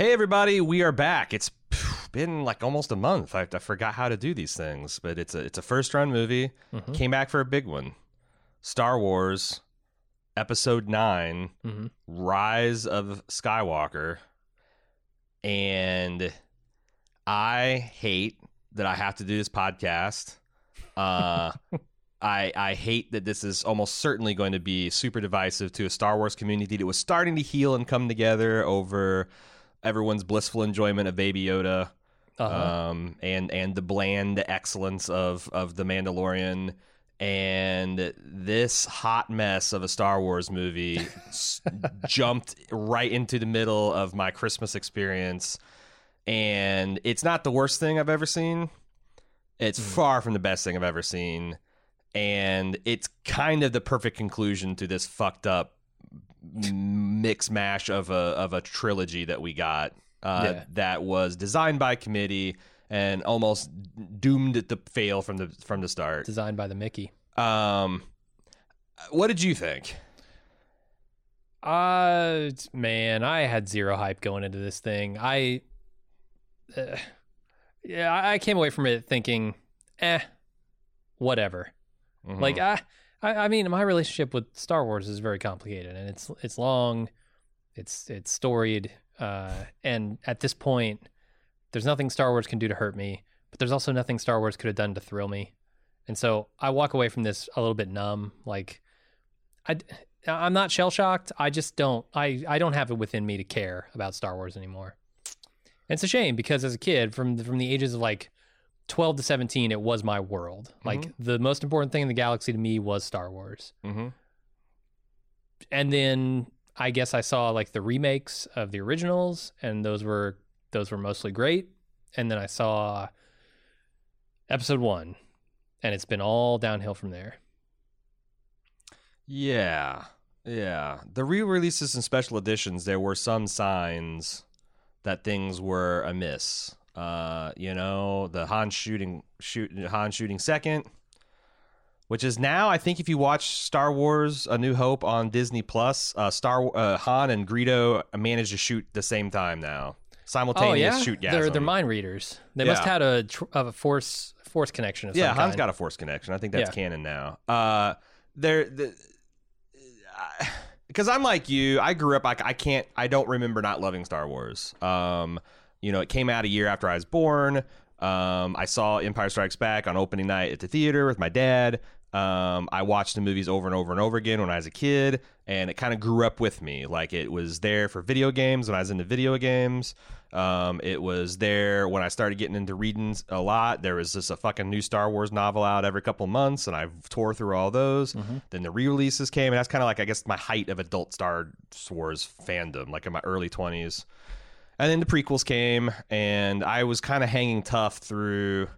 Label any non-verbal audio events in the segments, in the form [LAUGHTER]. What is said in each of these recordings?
Hey, everybody, we are back. It's [SIGHS] been like almost a month. I, I forgot how to do these things, but it's a it's a first run movie. Mhm. Came back for a big one. Star Wars, Episode 9 Mhm. Rise of Skywalker, and I hate that I have to do this podcast. Uh, [LAUGHS] I I hate that this is almost certainly going to be super divisive to a Star Wars community that was starting to heal and come together over everyone's blissful enjoyment of Baby Yoda, Uh-huh. um, and and the bland excellence of of the Mandalorian. And this hot mess of a Star Wars movie s- [LAUGHS] jumped right into the middle of my Christmas experience. And it's not the worst thing I've ever seen. It's Mhm. far from the best thing I've ever seen. And it's kind of the perfect conclusion to this fucked up mix mash of a of a trilogy that we got uh, Yeah. that was designed by committee and almost doomed to fail from the from the start. Designed by the Mickey. Um, what did you think? Uh, man, I had zero hype going into this thing. I, uh, yeah, I came away from it thinking, eh, whatever. Mhm. Like I, I, I mean, my relationship with Star Wars is very complicated, and it's it's long, it's it's storied, uh, and at this point, there's nothing Star Wars can do to hurt me, but there's also nothing Star Wars could have done to thrill me, and so I walk away from this a little bit numb. Like, I, I'm not shell shocked. I just don't. I I don't have it within me to care about Star Wars anymore. And it's a shame because as a kid, from from the ages of like 12 to 17 it was my world like the most important thing in the galaxy to me was star wars Mhm. and then i guess i saw like the remakes of the originals and those were those were mostly great and then i saw episode one and it's been all downhill from there Yeah, yeah. The re-releases and special editions, there were some signs that things were amiss. Uh, you know, the Han shooting, shoot Han shooting second, which is now I think if you watch Star Wars: A New Hope on Disney Plus, uh, Star uh, Han and Greedo manage to shoot the same time now, simultaneous oh yeah shoot. they're they're mind readers they must have had a, tr- of a force force connection of yeah, Han's kind. got a force connection. I think that's Yeah. canon now. Uh, there, the, [SIGHS] because I'm like you, I grew up. I, I can't. I don't remember not loving Star Wars. Um, you know, it came out a year after I was born. Um, I saw Empire Strikes Back on opening night at the theater with my dad. Um, I watched the movies over and over and over again when I was a kid, and it kind of grew up with me. Like it was there for video games when I was into video games. Um, it was there when I started getting into reading a lot. There was just a fucking new Star Wars novel out every couple months, and I tore through all those. Mhm. Then the re-releases came, and that's kind of like I guess my height of adult Star Wars fandom, like in my early twenties. And then the prequels came, and I was kind of hanging tough through.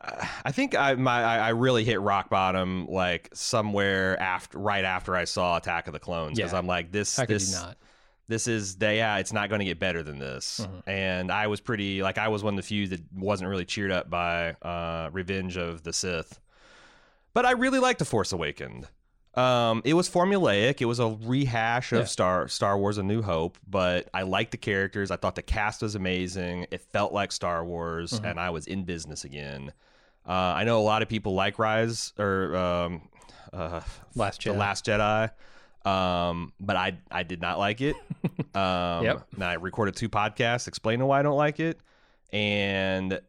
uh, I think I my I really hit rock bottom like somewhere after right after I saw Attack of the Clones because Yeah. I'm like this how this not this is the, yeah it's not going to get better than this Mhm. and i was pretty like i was one of the few that wasn't really cheered up by uh revenge of the sith but i really liked the force awakened um it was formulaic it was a rehash of Yeah. star star wars a new hope but i liked the characters i thought the cast was amazing it felt like star wars Mhm. and i was in business again uh i know a lot of people like rise or um uh last the Jedi. Last Jedi. Um, but I I did not like it. [LAUGHS] Um, Yep. and I recorded two podcasts explaining why I don't like it, and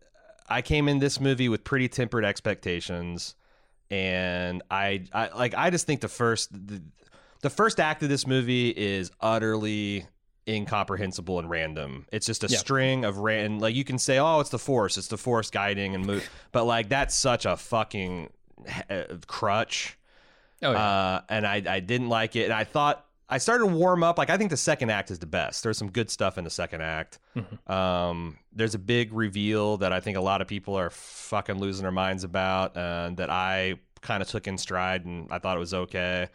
I came in this movie with pretty tempered expectations, and I I like I just think the first the, the first act of this movie is utterly incomprehensible and random. It's just a Yeah. string of ran like you can say, oh, it's the force, it's the force guiding and move, but like that's such a fucking uh, crutch oh yeah. uh, and I, I didn't like it. And I thought I started to warm up. Like I think the second act is the best. There's some good stuff in the second act. Mhm. Um, there's a big reveal that I think a lot of people are fucking losing their minds about, and that I kind of took in stride, and I thought it was okay.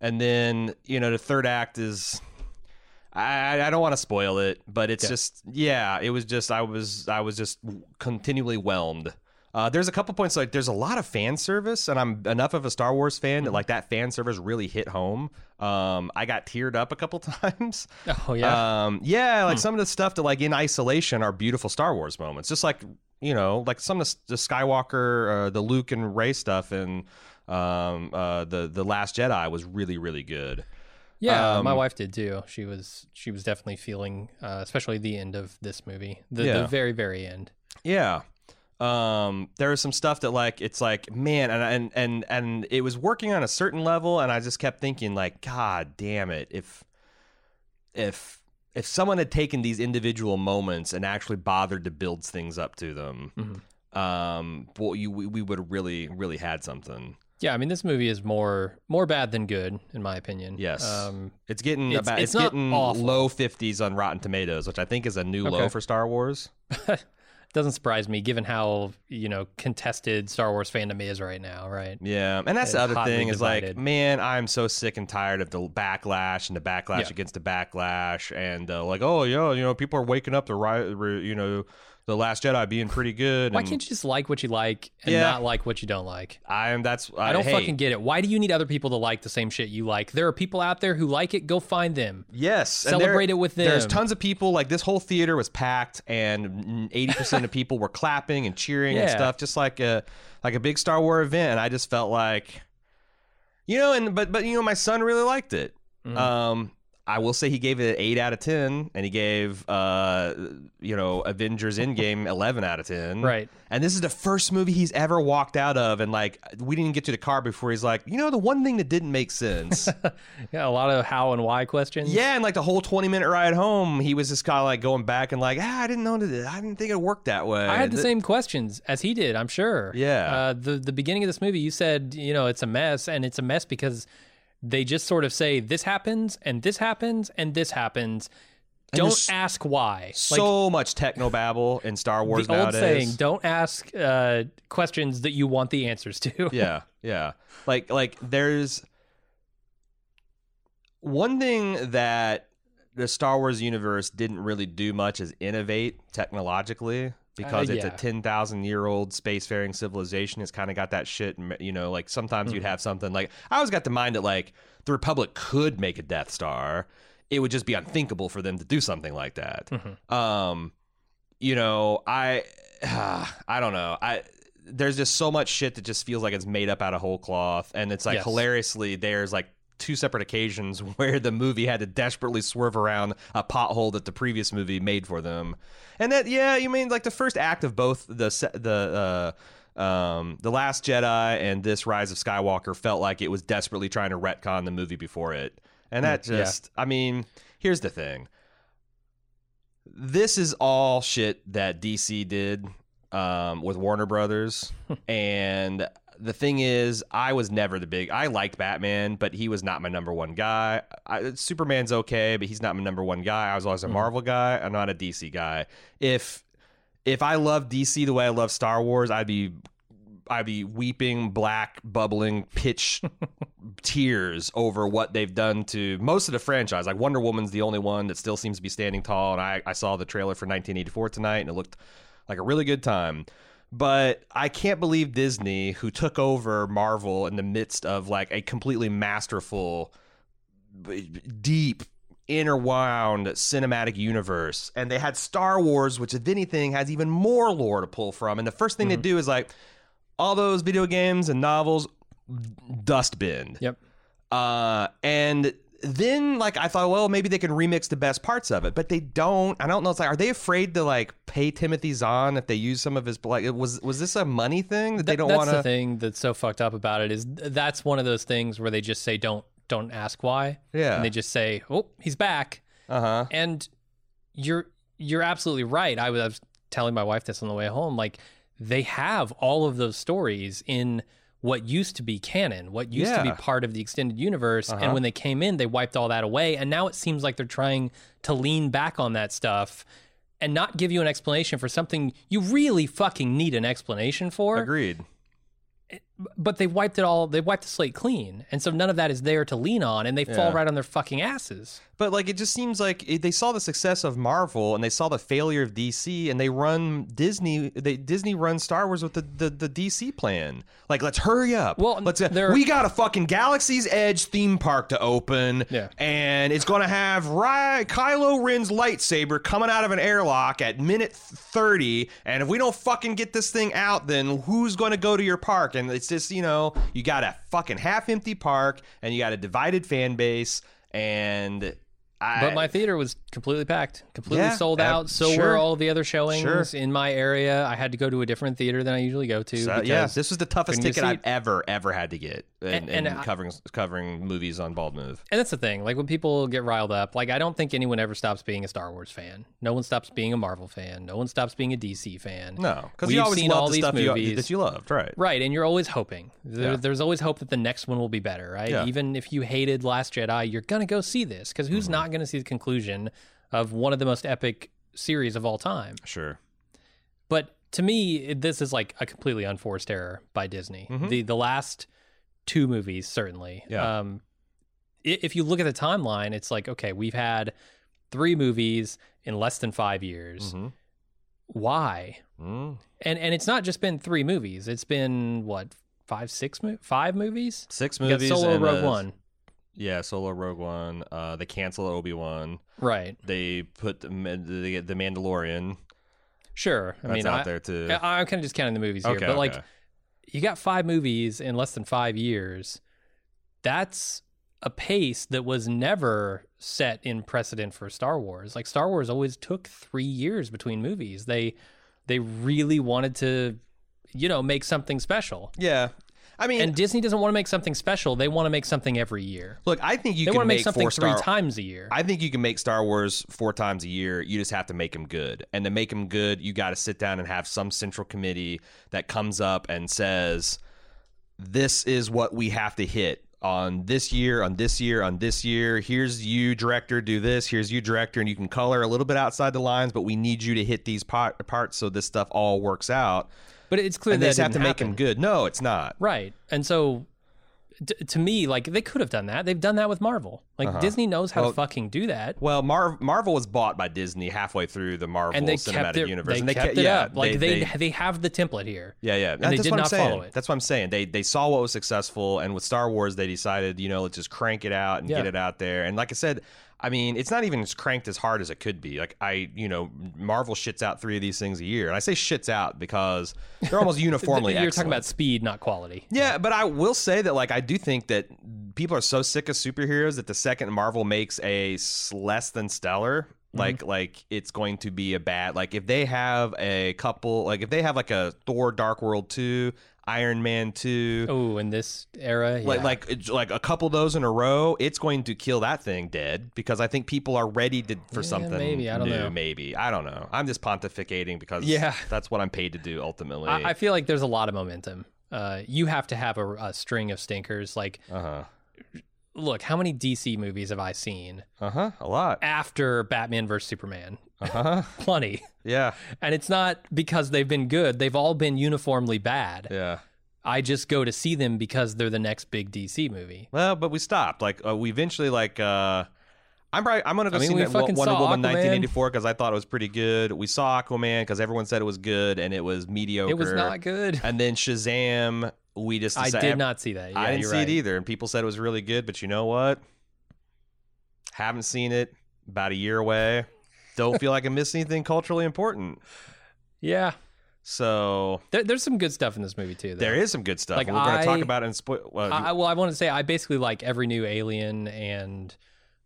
And then you know the third act is. I, I don't want to spoil it, but it's Yeah. just yeah. It was just I was I was just continually whelmed. Uh, there's a couple points like there's a lot of fan service, and I'm enough of a Star Wars fan that like that fan service really hit home. Um, I got teared up a couple [LAUGHS] times. Oh yeah. Um, yeah, like some of the stuff that like in isolation are beautiful Star Wars moments, just like you know, like some of the, Skywalker, uh, the Luke and Rey stuff, and um, uh, the the Last Jedi was really really good. Yeah, my Um, wife did too. She was she was definitely feeling, uh, especially the end of this movie, the, Yeah. the very very end. Yeah. Um, there was some stuff that like it's like man, and and and and it was working on a certain level, and I just kept thinking like, God damn it, if if if someone had taken these individual moments and actually bothered to build things up to them, Mhm. um, well, you we, we would have really really had something. Yeah, I mean this movie is more more bad than good in my opinion. Yes. Um, It's getting It's- about it's it's, getting awful. low fifties on Rotten Tomatoes, which I think is a new low for Star Wars. [LAUGHS] doesn't surprise me given how you know contested Star Wars fandom is right now. Right. Yeah, and that's the other thing is like, man, I'm so sick and tired of the backlash and the backlash Yeah. against the backlash, and uh, like, oh yeah, you know, people are waking up to right, you know, the Last Jedi being pretty good. Why and can't you just like what you like and Yeah. not like what you don't like? I am? That's I don't hey, fucking get it. Why do you need other people to like the same shit you like? There are people out there who like it. Go find them. Yes, and there- Celebrate it with them. There's tons of people. Like this whole theater was packed, and eighty percent of [LAUGHS] people were clapping and cheering and stuff, just like a like a big Star Wars event. And I just felt like, you know, and but but you know, my son really liked it. Mhm. Um, I will say he gave it an eight out of ten, and he gave uh, you know, Avengers Endgame [LAUGHS] eleven out of ten. Right. And this is the first movie he's ever walked out of, and like we didn't get to the car before he's like, you know, the one thing that didn't make sense. [LAUGHS] Yeah, a lot of how and why questions. Yeah, and like the whole twenty minute ride home, he was just kind of like going back and like, ah, I didn't know that. I didn't think it worked that way. I had the Th- same questions as he did. I'm sure. Yeah. Uh, the the beginning of this movie, you said you know it's a mess, and it's a mess because they just sort of say this happens and this happens and this happens. Don't ask why. Like So much techno babble in Star Wars the old saying, don't ask uh, questions that you want the answers to. [LAUGHS] yeah, yeah. Like like there's one thing that the Star Wars universe didn't really do much is innovate technologically because it's a Uh, 10,000 year old spacefaring civilization. It's kind of got that shit, you know, like sometimes Mm-hmm. you'd have something like I always got the mind that like the Republic could make a Death Star. It would just be unthinkable for them to do something like that. Mm-hmm. Um, you know, I [SIGHS] I don't know. I there's just so much shit that just feels like it's made up out of whole cloth, and it's like Yes. hilariously there's like two separate occasions [LAUGHS] where the movie had to desperately swerve around a pothole that the previous movie made for them, and that yeah, you mean like the first act of both the the. Uh, um, the Last Jedi and this Rise of Skywalker felt like it was desperately trying to retcon the movie before it, and that Mm, yeah. just, I mean, here's the thing: this is all shit that DC did um, with Warner Brothers, [LAUGHS] and the thing is, I was never the big. I liked Batman, but he was not my number one guy. I, Superman's okay, but he's not my number one guy. I was always a mm-hmm. Marvel guy. I'm not a DC guy. If if I love DC the way I love Star Wars, I'd be I'd be weeping, black, bubbling, pitch [LAUGHS] tears over what they've done to most of the franchise. Like Wonder Woman's the only one that still seems to be standing tall. And I, I saw the trailer for 1984 tonight, and it looked like a really good time. But I can't believe Disney, who took over Marvel in the midst of like a completely masterful, deep, interwound cinematic universe, and they had Star Wars, which if anything has even more lore to pull from. And the first thing they do is like all those video games and novels, dustbin. Yep. Uh, and then like I thought, well, maybe they can remix the best parts of it, but they don't. I don't know. It's like, are they afraid to like pay Timothy Zahn if they use some of his like? Was was this a money thing that they don't want to? that's want the thing that's so fucked up about it is that's one of those things where they just say don't don't ask why. Yeah. And they just say, "Oh, he's back." Uh huh. And you're you're absolutely right. I was, I was telling my wife this on the way home. Like they have all of those stories in what used to be canon, what used to be part of the extended universe. Uh-huh. And when they came in, they wiped all that away. And now it seems like they're trying to lean back on that stuff and not give you an explanation for something you really fucking need an explanation for. Agreed. But they wiped it all. They wiped the slate clean, and so none of that is there to lean on, and they fall right on their fucking asses. But like, it just seems like it, they saw the success of Marvel and they saw the failure of DC, and they run Disney. They Disney runs Star Wars with the, the, the DC plan. Like, let's hurry up. Well, let's. uh, we got a fucking Galaxy's Edge theme park to open. Yeah. and it's gonna have Ry- Kylo Ren's lightsaber coming out of an airlock at minute thirty. And if we don't fucking get this thing out, then who's gonna go to your park? And it's just you know, you got a fucking half empty park, and you got a divided fan base, and. I, But my theater was completely packed, completely Yeah, sold uh, out. So sure. were all the other showings Sure. in my area. I had to go to a different theater than I usually go to. So, yeah, this was the toughest ticket I've ever ever had to get in, And- in and I- covering covering movies on Bald Move. And that's the thing. Like when people get riled up, like I don't think anyone ever stops being a Star Wars fan. No one stops being a Marvel fan. No one stops being a DC fan. No, because you always seen all the these stuff you, movies. that you loved, right? Right, and you're always hoping. There, Yeah. There's always hope that the next one will be better, right? Yeah. Even if you hated Last Jedi, you're gonna go see this because who's Mm-hmm. not gonna see the conclusion of one of the most epic series of all time? Sure. But to me, this is like a completely unforced error by Disney. The the last two movies, certainly. Mm-hmm. Yeah. Um, if you look at the timeline, it's like okay, we've had three movies in less than five years. Mhm. Why? Mm. And and it's not just been three movies. It's been what five, six, five movies. Six movies. Solo, and, Rogue uh, One. Yeah, Solo, Rogue One. Uh, they cancel Obi Wan. Right. They put the, the the Mandalorian. Sure. I That's mean, out I, there too. I, I'm kind of just counting the movies here, Okay, but like you got five movies in less than five years. That's a pace that was never set in precedent for Star Wars. Like Star Wars always took three years between movies. They they really wanted to, you know, make something special. yeah, I mean, And Disney doesn't want to make something special. They want to make something every year. look, I think you They can want to make make something four three Star. times a year. I think you can make Star Wars four times a year. You just have to make them good. And to make them good, you got to sit down and have some central committee that comes up and says, this is what we have to hit on this year, on this year, on this year. Here's you, director, do this. Here's you, director. And you can color a little bit outside the lines, but we need you to hit these part, parts so this stuff all works out. But it's clear And that they just have to make happen. them good. No, it's not. Right. And so to me, like they could have done that. They've done that with Marvel. Like Disney knows how Uh-huh. Well- to fucking do that. Well, Mar- Marvel was bought by Disney halfway through the Marvel And they Cinematic kept it. Universe. They and kept kept it yeah, up. Like they they, have the template here. Yeah, yeah. And they That's did not saying. follow it. That's what I'm saying. They they saw what was successful, and with Star Wars, they decided, you know, let's just crank it out and Yeah. get it out there. And like I said, I mean, it's not even as cranked as hard as it could be. Like I, you know, Marvel shits out three of these things a year, and I say shits out because they're almost [LAUGHS] uniformly. You're talking about speed, not quality. Yeah, but I will say that like I do think that people are so sick of superheroes that the second Marvel makes a less than stellar, Mm-hmm. like like it's going to be a bad like if they have a couple like if they have like a Thor Dark World 2, Iron Man 2, Oh, in this era, yeah. like like like a couple of those in a row, it's going to kill that thing dead because I think people are ready to for Yeah, something maybe. I don't new, know. maybe. I don't know. I'm just pontificating because Yeah. that's what I'm paid to do ultimately. I, I feel like there's a lot of momentum. Uh, you have to have a, a string of stinkers. Like, uh-huh. Look, how many DC movies have I seen Uh-huh. A lot. after Batman vs Superman? Uh-huh. [LAUGHS] Plenty. Yeah. And it's not because they've been good. They've all been uniformly bad. Yeah. I just go to see them because they're the next big DC movie. Well, but we stopped. Like uh, we eventually like uh I'm probably I'm gonna go I mean, see that Wonder Woman Aquaman. 1984 because I thought it was pretty good. We saw Aquaman because everyone said it was good and it was mediocre. It was not good. And then Shazam, we just I did not see that. Yeah, I didn't see right. it either, and people said it was really good. But you know what? Haven't seen it. About a year away. Don't feel like I missed anything culturally important. Yeah, So there, there's some good stuff in this movie too. Though. there is some good stuff. Like, We're going to talk about it in spoil. Well, I, well, I want to say I basically like every new alien and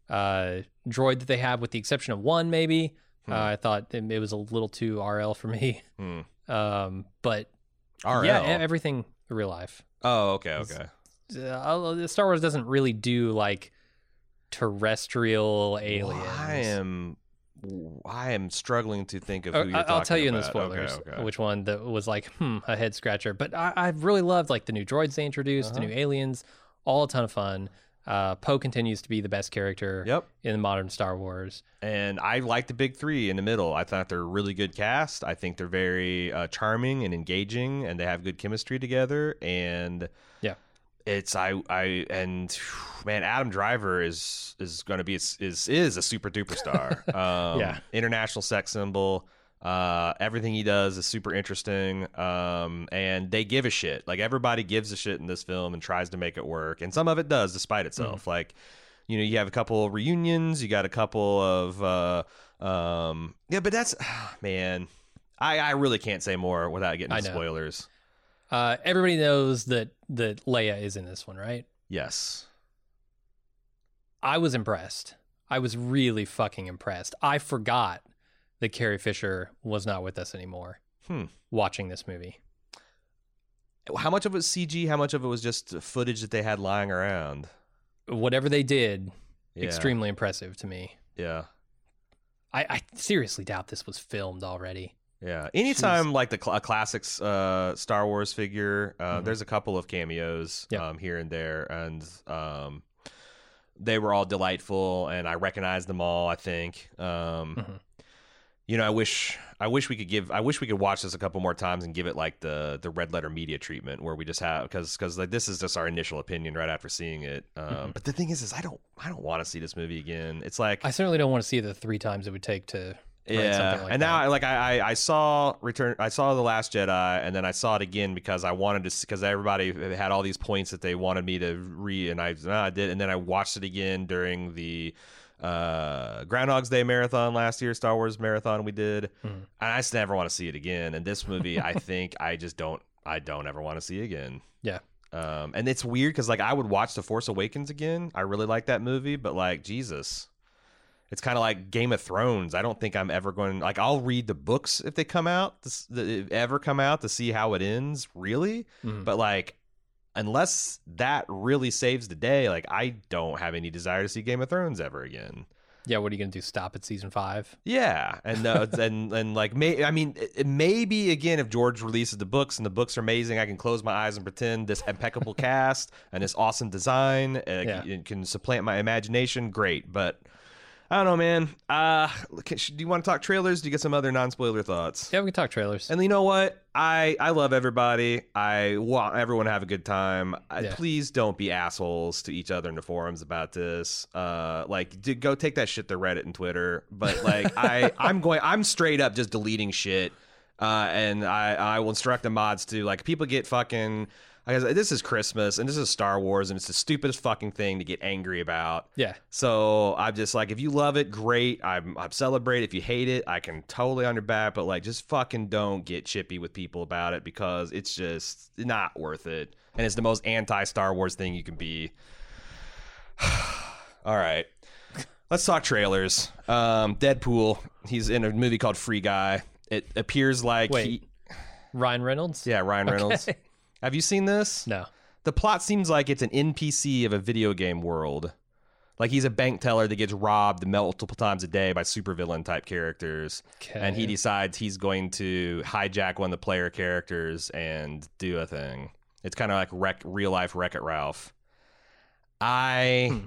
uh, droid that they have, with the exception of one. Maybe Hmm. uh, I thought it, it was a little too RL for me. Hmm. Um, but RL. yeah, e- real life. oh, okay, okay. Uh, Star Wars doesn't really do like terrestrial aliens. I am I am struggling to think of Uh, who you're I'll tell you in the about. spoilers Okay, okay. which one that was like hmm a head scratcher. But I, I've really loved like the new droids they introduced, the Uh-huh. new aliens, all a ton of fun. Uh, Poe continues to be the best character Yep. in modern Star Wars. And I like the big three in the middle. I thought they're a really good cast. I think they're very uh, charming and engaging, and they have good chemistry together. And Yeah. it's I I and man, Adam Driver is is going to be is is a super duper star. [LAUGHS] Um, Yeah. international sex symbol. Uh, everything he does is super interesting. Um, and they give a shit. Like everybody gives a shit in this film and tries to make it work. And some of it does, despite itself. Like, you know, you have a couple of reunions. You got a couple of, uh, um, yeah. But that's [SIGHS] man, I I really can't say more without getting I into know. spoilers. Uh, everybody knows that that Leia is in this one, right? Yes. I was impressed. I was really fucking impressed. I forgot that Carrie Fisher was not with us anymore. Hmm. Watching this movie, How much of it was CG? How much of it was just footage that they had lying around? whatever they did, Yeah. extremely impressive to me. Yeah. I, I seriously doubt this was filmed already. Yeah. Anytime like the cl- a classics uh, Star Wars figure, uh, Mhm. there's a couple of cameos Yeah. um, here and there, and um, they were all delightful, and I recognized them all. I think. Um, Mhm. You know, I wish I wish we could give I wish we could watch this a couple more times and give it like the the red letter media treatment where we just have because because like this is just our initial opinion right after seeing it. Um, Mhm. But the thing is, is I don't I don't want to see this movie again. It's like I certainly don't want to see the three times it would take to yeah, like and that. now like I, I saw Return I saw the Last Jedi and then I saw it again because I wanted to because everybody had all these points that they wanted me to read and I, I did and then I watched it again during the uh Groundhog's Day marathon last year Star Wars marathon we did and I just never want to see it again and this movie I [LAUGHS] think I just don't I don't ever want to see again Yeah. um and it's weird because like I would watch The Force Awakens again I really like that movie but like Jesus it's kind of like Game of Thrones. I don't think I'm ever going like I'll read the books if they come out, this, the, ever come out to see how it ends, really. Mhm. But like unless that really saves the day, like I don't have any desire to see Game of Thrones ever again. yeah, what are you gonna do? Stop at season five? Yeah, and uh, [LAUGHS] and and like may I mean maybe again if George releases the books and the books are amazing, I can close my eyes and pretend this impeccable [LAUGHS] cast and this awesome design uh, Yeah. can supplant my imagination. Great, but I don't know, man. Uh, can- do you want to talk trailers? Do you get some other non-spoiler thoughts? Yeah, we can talk trailers. And you know what? I I love everybody. I want everyone to have a good time. I, Yeah. Please don't be assholes to each other in the forums about this. Uh, like, d- go take that shit to Reddit and Twitter. But like, [LAUGHS] I I'm going. I'm straight up just deleting shit. Uh, and I I will instruct the mods to like people get fucking. Because this is Christmas and this is Star Wars and it's the stupidest fucking thing to get angry about. yeah, So I'm just like, if you love it, great. I'm I'm celebrate. If you hate it, I can totally on your back. But like, just fucking don't get chippy with people about it because it's just not worth it. And it's the most anti Star Wars thing you can be. [SIGHS] All right, let's talk trailers. Um, Deadpool. He's in a movie called Free Guy. It appears like Wait. he, Ryan Reynolds. yeah, Ryan Reynolds. Okay. Have you seen this? No. The plot seems like it's an NPC of a video game world. Like he's a bank teller that gets robbed multiple times a day by supervillain type characters. Okay. And he decides he's going to hijack one of the player characters and do a thing. It's kind of like wreck, real life Wreck It Ralph. I. Hmm.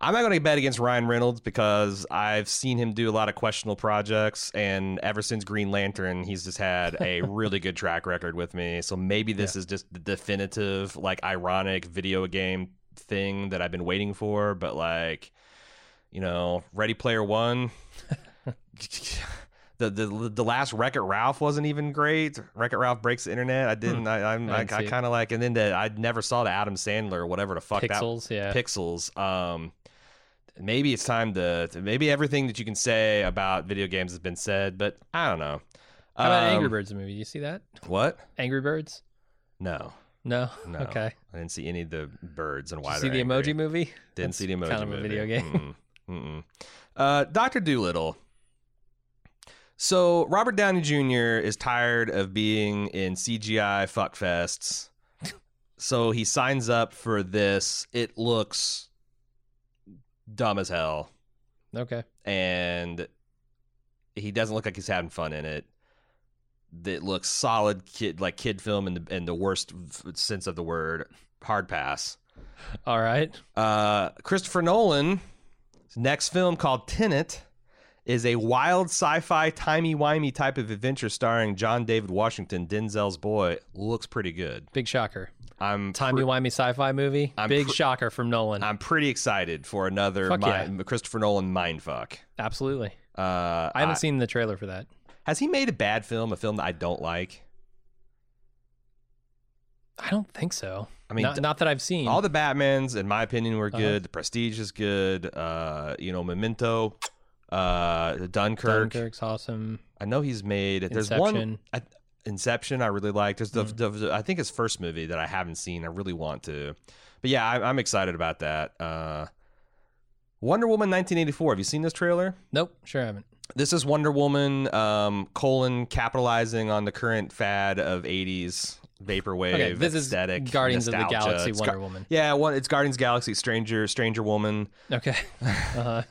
Hmm. I'm not going to bet against Ryan Reynolds because I've seen him do a lot of questionable projects, and ever since Green Lantern, he's just had a [LAUGHS] really good track record with me. So maybe this is just the definitive, like, ironic video game thing that I've been waiting for. But like, you know, Ready Player One, [LAUGHS] the the the last Wreck It Ralph wasn't even great. Wreck It Ralph breaks the internet. I didn't. I I'm, Hmm. I I, I kind of like, and then the, I never saw the Adam Sandler whatever the fuck that Pixels. Yeah. pixels. Um, maybe it's time to, to- maybe everything that you can say about video games has been said, but I don't know. How about Um, Angry Birds movie? Do you see that? What? Angry Birds? No, No. no. [LAUGHS] Okay. I didn't see any of the birds and Did why you see the angry. Emoji movie? Didn't That's see the emoji kind of a movie. video game. Mm-mm. Mm-mm. Uh, Doctor Dolittle. So Robert Downey Jr. is tired of being in CGI fuckfests, [LAUGHS] so he signs up for this. It looks dumb as hell, Okay. and he doesn't look like he's having fun in it. That looks solid kid, like kid film in the in the worst sense of the word. Hard pass. All right. Uh, Christopher Nolan, next film called Tenet, is a wild sci-fi, timey-wimey type of adventure starring John David Washington, Denzel's boy. Looks pretty good. Big shocker. I'm Timey wimey sci-fi movie. I'm Big pr- shocker from Nolan. I'm pretty excited for another Fuck mi- Christopher Nolan mindfuck. Absolutely. Uh, I haven't seen the trailer for that. Has he made a bad film? A film that I don't like? I don't think so. I mean, not, not that I've seen. All the Batmans, in my opinion, were Uh-huh. good. The Prestige is good. Uh, you know, Memento, uh, Dunkirk. Dunkirk's awesome. I know he's made. There's one Inception. I, Inception. I really like. There's the, Mm. the, I think his first movie that I haven't seen. I really want to. But yeah, I, I'm excited about that. Uh, Wonder Woman 1984. Have you seen this trailer? Nope, sure haven't. This is Wonder Woman um, colon capitalizing on the current fad of 80s vaporwave Okay, this aesthetic. is Guardians of the. Galaxy It's Wonder Gar- Woman. Yeah, one, it's Guardians Galaxy Stranger Stranger Woman. Okay. [LAUGHS] Uh-huh.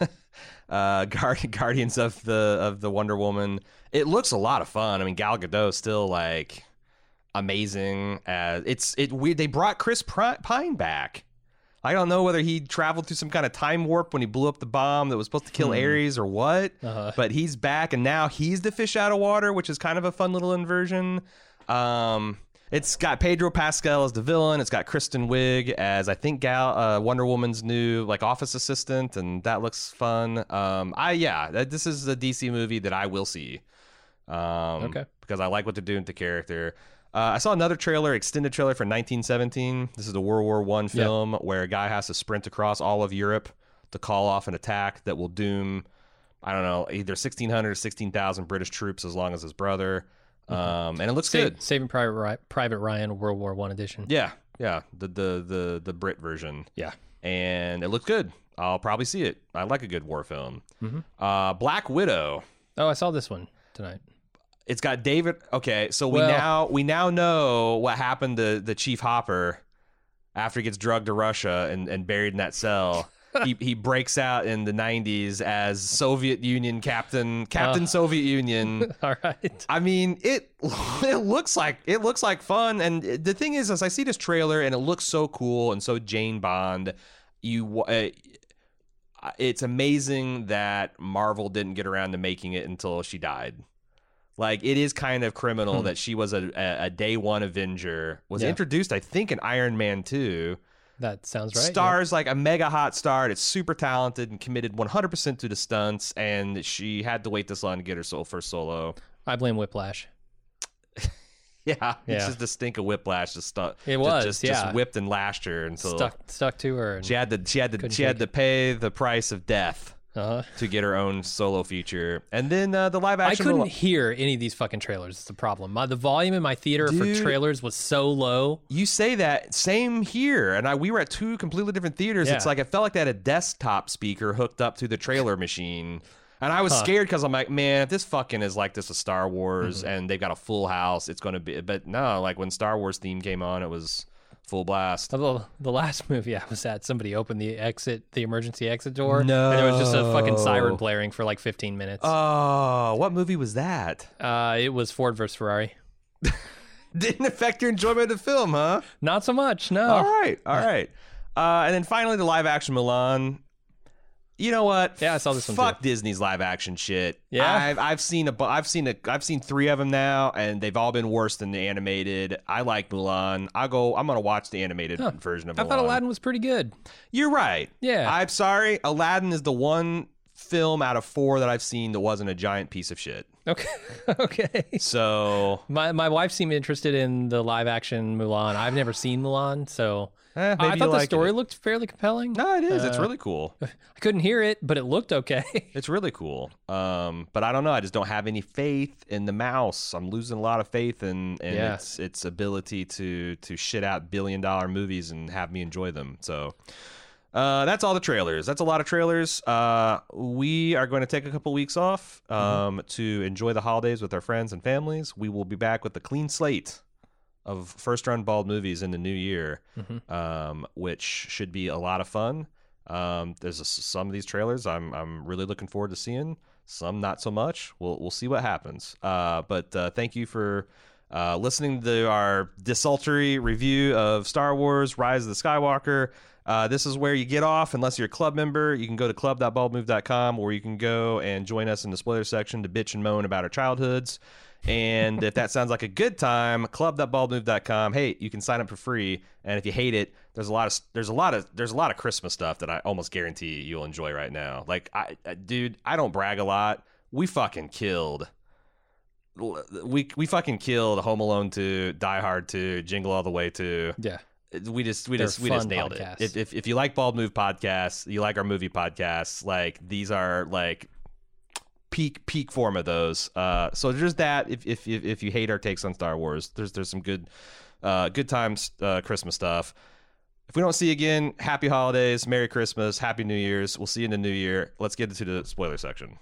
Uh, [LAUGHS] Guard- Guardians of the of the Wonder Woman. It looks a lot of fun. I mean, Gal Gadot is still like amazing. As it's it weird. They brought Chris Pine back. I don't know whether he traveled through some kind of time warp when he blew up the bomb that was supposed to kill Hmm. Ares or what. Uh-huh. But he's back, and now he's the fish out of water, which is kind of a fun little inversion. Um, it's got Pedro Pascal as the villain. It's got Kristen Wiig as I think Gal uh, Wonder Woman's new like office assistant, and that looks fun. Um, I yeah, this is a DC movie that I will see. Um, Okay. because I like what they're doing with the character. Uh, I saw another trailer, extended trailer for 1917. This is a World War One film where a guy has to sprint across all of Europe to call off an attack that will doom, I don't know, either 1,600 or 16,000 British troops as long as his brother. Um, and it looks Sa- good. Saving Private, Private Ryan World War One edition. Yeah, yeah, the the the the Brit version. Yeah. and it looks good. I'll probably see it. I like a good war film. Mhm. Uh, Black Widow. Oh, I saw this one tonight. It's got David. Okay, so we Well- now we now know what happened to the Chief Hopper after he gets drugged to Russia and, and buried in that cell. He he breaks out in the '90s as Soviet Union captain, Captain Uh. Soviet Union. [LAUGHS] All right. I mean, it [LAUGHS] it looks like it looks like fun, and the thing is, as I see this trailer, and it looks so cool and so Jane Bond. You, uh, it's amazing that Marvel didn't get around to making it until she died. Like it is kind of criminal Hmm. that she was a, a, a day one Avenger, was Yeah. introduced, I think, in Iron Man two. That sounds right. yeah. Stars like a mega hot star. It's super talented and committed 100% to the stunts, and she had to wait this long to get her soul first solo. I blame Whiplash. [LAUGHS] Yeah, it's just the stink of whiplash. Just stuck. It was, just, yeah. just whipped and lashed her until Stuck stuck to her. And, she had to she had to she had to pay the price of death uh, to get her own solo feature. And then uh, the live action. I couldn't hear any of these fucking trailers. It's the problem. My, the volume in my theater Dude. for trailers was so low. you say that same here, and I we were at two completely different theaters. It's like it felt like they had a desktop speaker hooked up to the trailer machine. And I was scared because I'm like, man, if this fucking is like this with Star Wars Mm-hmm. and they've got a full house, it's going to be. But no, like when Star Wars theme came on, it was full blast. The, the last [LAUGHS] movie I was at, somebody opened the exit, the emergency exit door, and there was just a fucking siren blaring for like 15 minutes. Oh, what movie was that? Uh, it was Ford versus Ferrari. [LAUGHS] Didn't affect your enjoyment of the film, huh? Not so much, no. All right, all right. Uh, and then finally, the live action Mulan. You know what? Yeah, I saw this one Fuck too. Disney's live action shit. Yeah? I've I've seen a I've seen a I've seen three of them now, and they've all been worse than the animated. I like Mulan. I go. I'm gonna watch the animated Huh. version of I Mulan. thought Aladdin was pretty good. You're right. Yeah. I'm sorry. Aladdin is the one film out of four that I've seen that wasn't a giant piece of shit. Okay. [LAUGHS] okay. So My my wife seemed interested in the live action Mulan. I've never seen Mulan, so eh, I thought the liked story It. looked fairly compelling. No, it is. it's Uh, really cool. [LAUGHS] I couldn't hear it, but it looked okay. [LAUGHS] It's really cool. Um, but I don't know. I just don't have any faith in the mouse. I'm losing a lot of faith in, in Yeah. its its ability to to shit out billion dollar movies and have me enjoy them. So uh, that's all the trailers. That's a lot of trailers. Uh, we are going to take a couple weeks off um, to enjoy the holidays with our friends and families. We will be back with a clean slate of first run bald movies in the new year, Mhm. um, which should be a lot of fun. Um, there's a, some of these trailers I'm I'm really looking forward to seeing. Some not so much. We'll we'll see what happens. Uh, but uh, thank you for uh, listening to our desultory review of Star Wars Rise of the Skywalker. Uh, this is where you get off unless you're a club member. You can go to club.baldmove.com or you can go and join us in the spoiler section to bitch and moan about our childhoods. And if that sounds like a good time, club.baldmove.com. Hey, you can sign up for free. And if you hate it, there's a lot of there's a lot of there's a lot of Christmas stuff that I almost guarantee you'll enjoy right now. Like I, I dude, I don't brag a lot. We fucking killed we we fucking killed Home Alone 2, Die Hard 2, Jingle All the Way 2. Yeah. We just we They're just we just nailed podcasts. it. If, if if you like Bald Move podcasts, you like our movie podcasts, like these are like peak peak form of those. Uh, so there's that. If if if, if you hate our takes on Star Wars, there's there's some good uh, good times uh, Christmas stuff. If we don't see you again, happy holidays, Merry Christmas, Happy New Year's. We'll see you in the new year. Let's get into the spoiler section.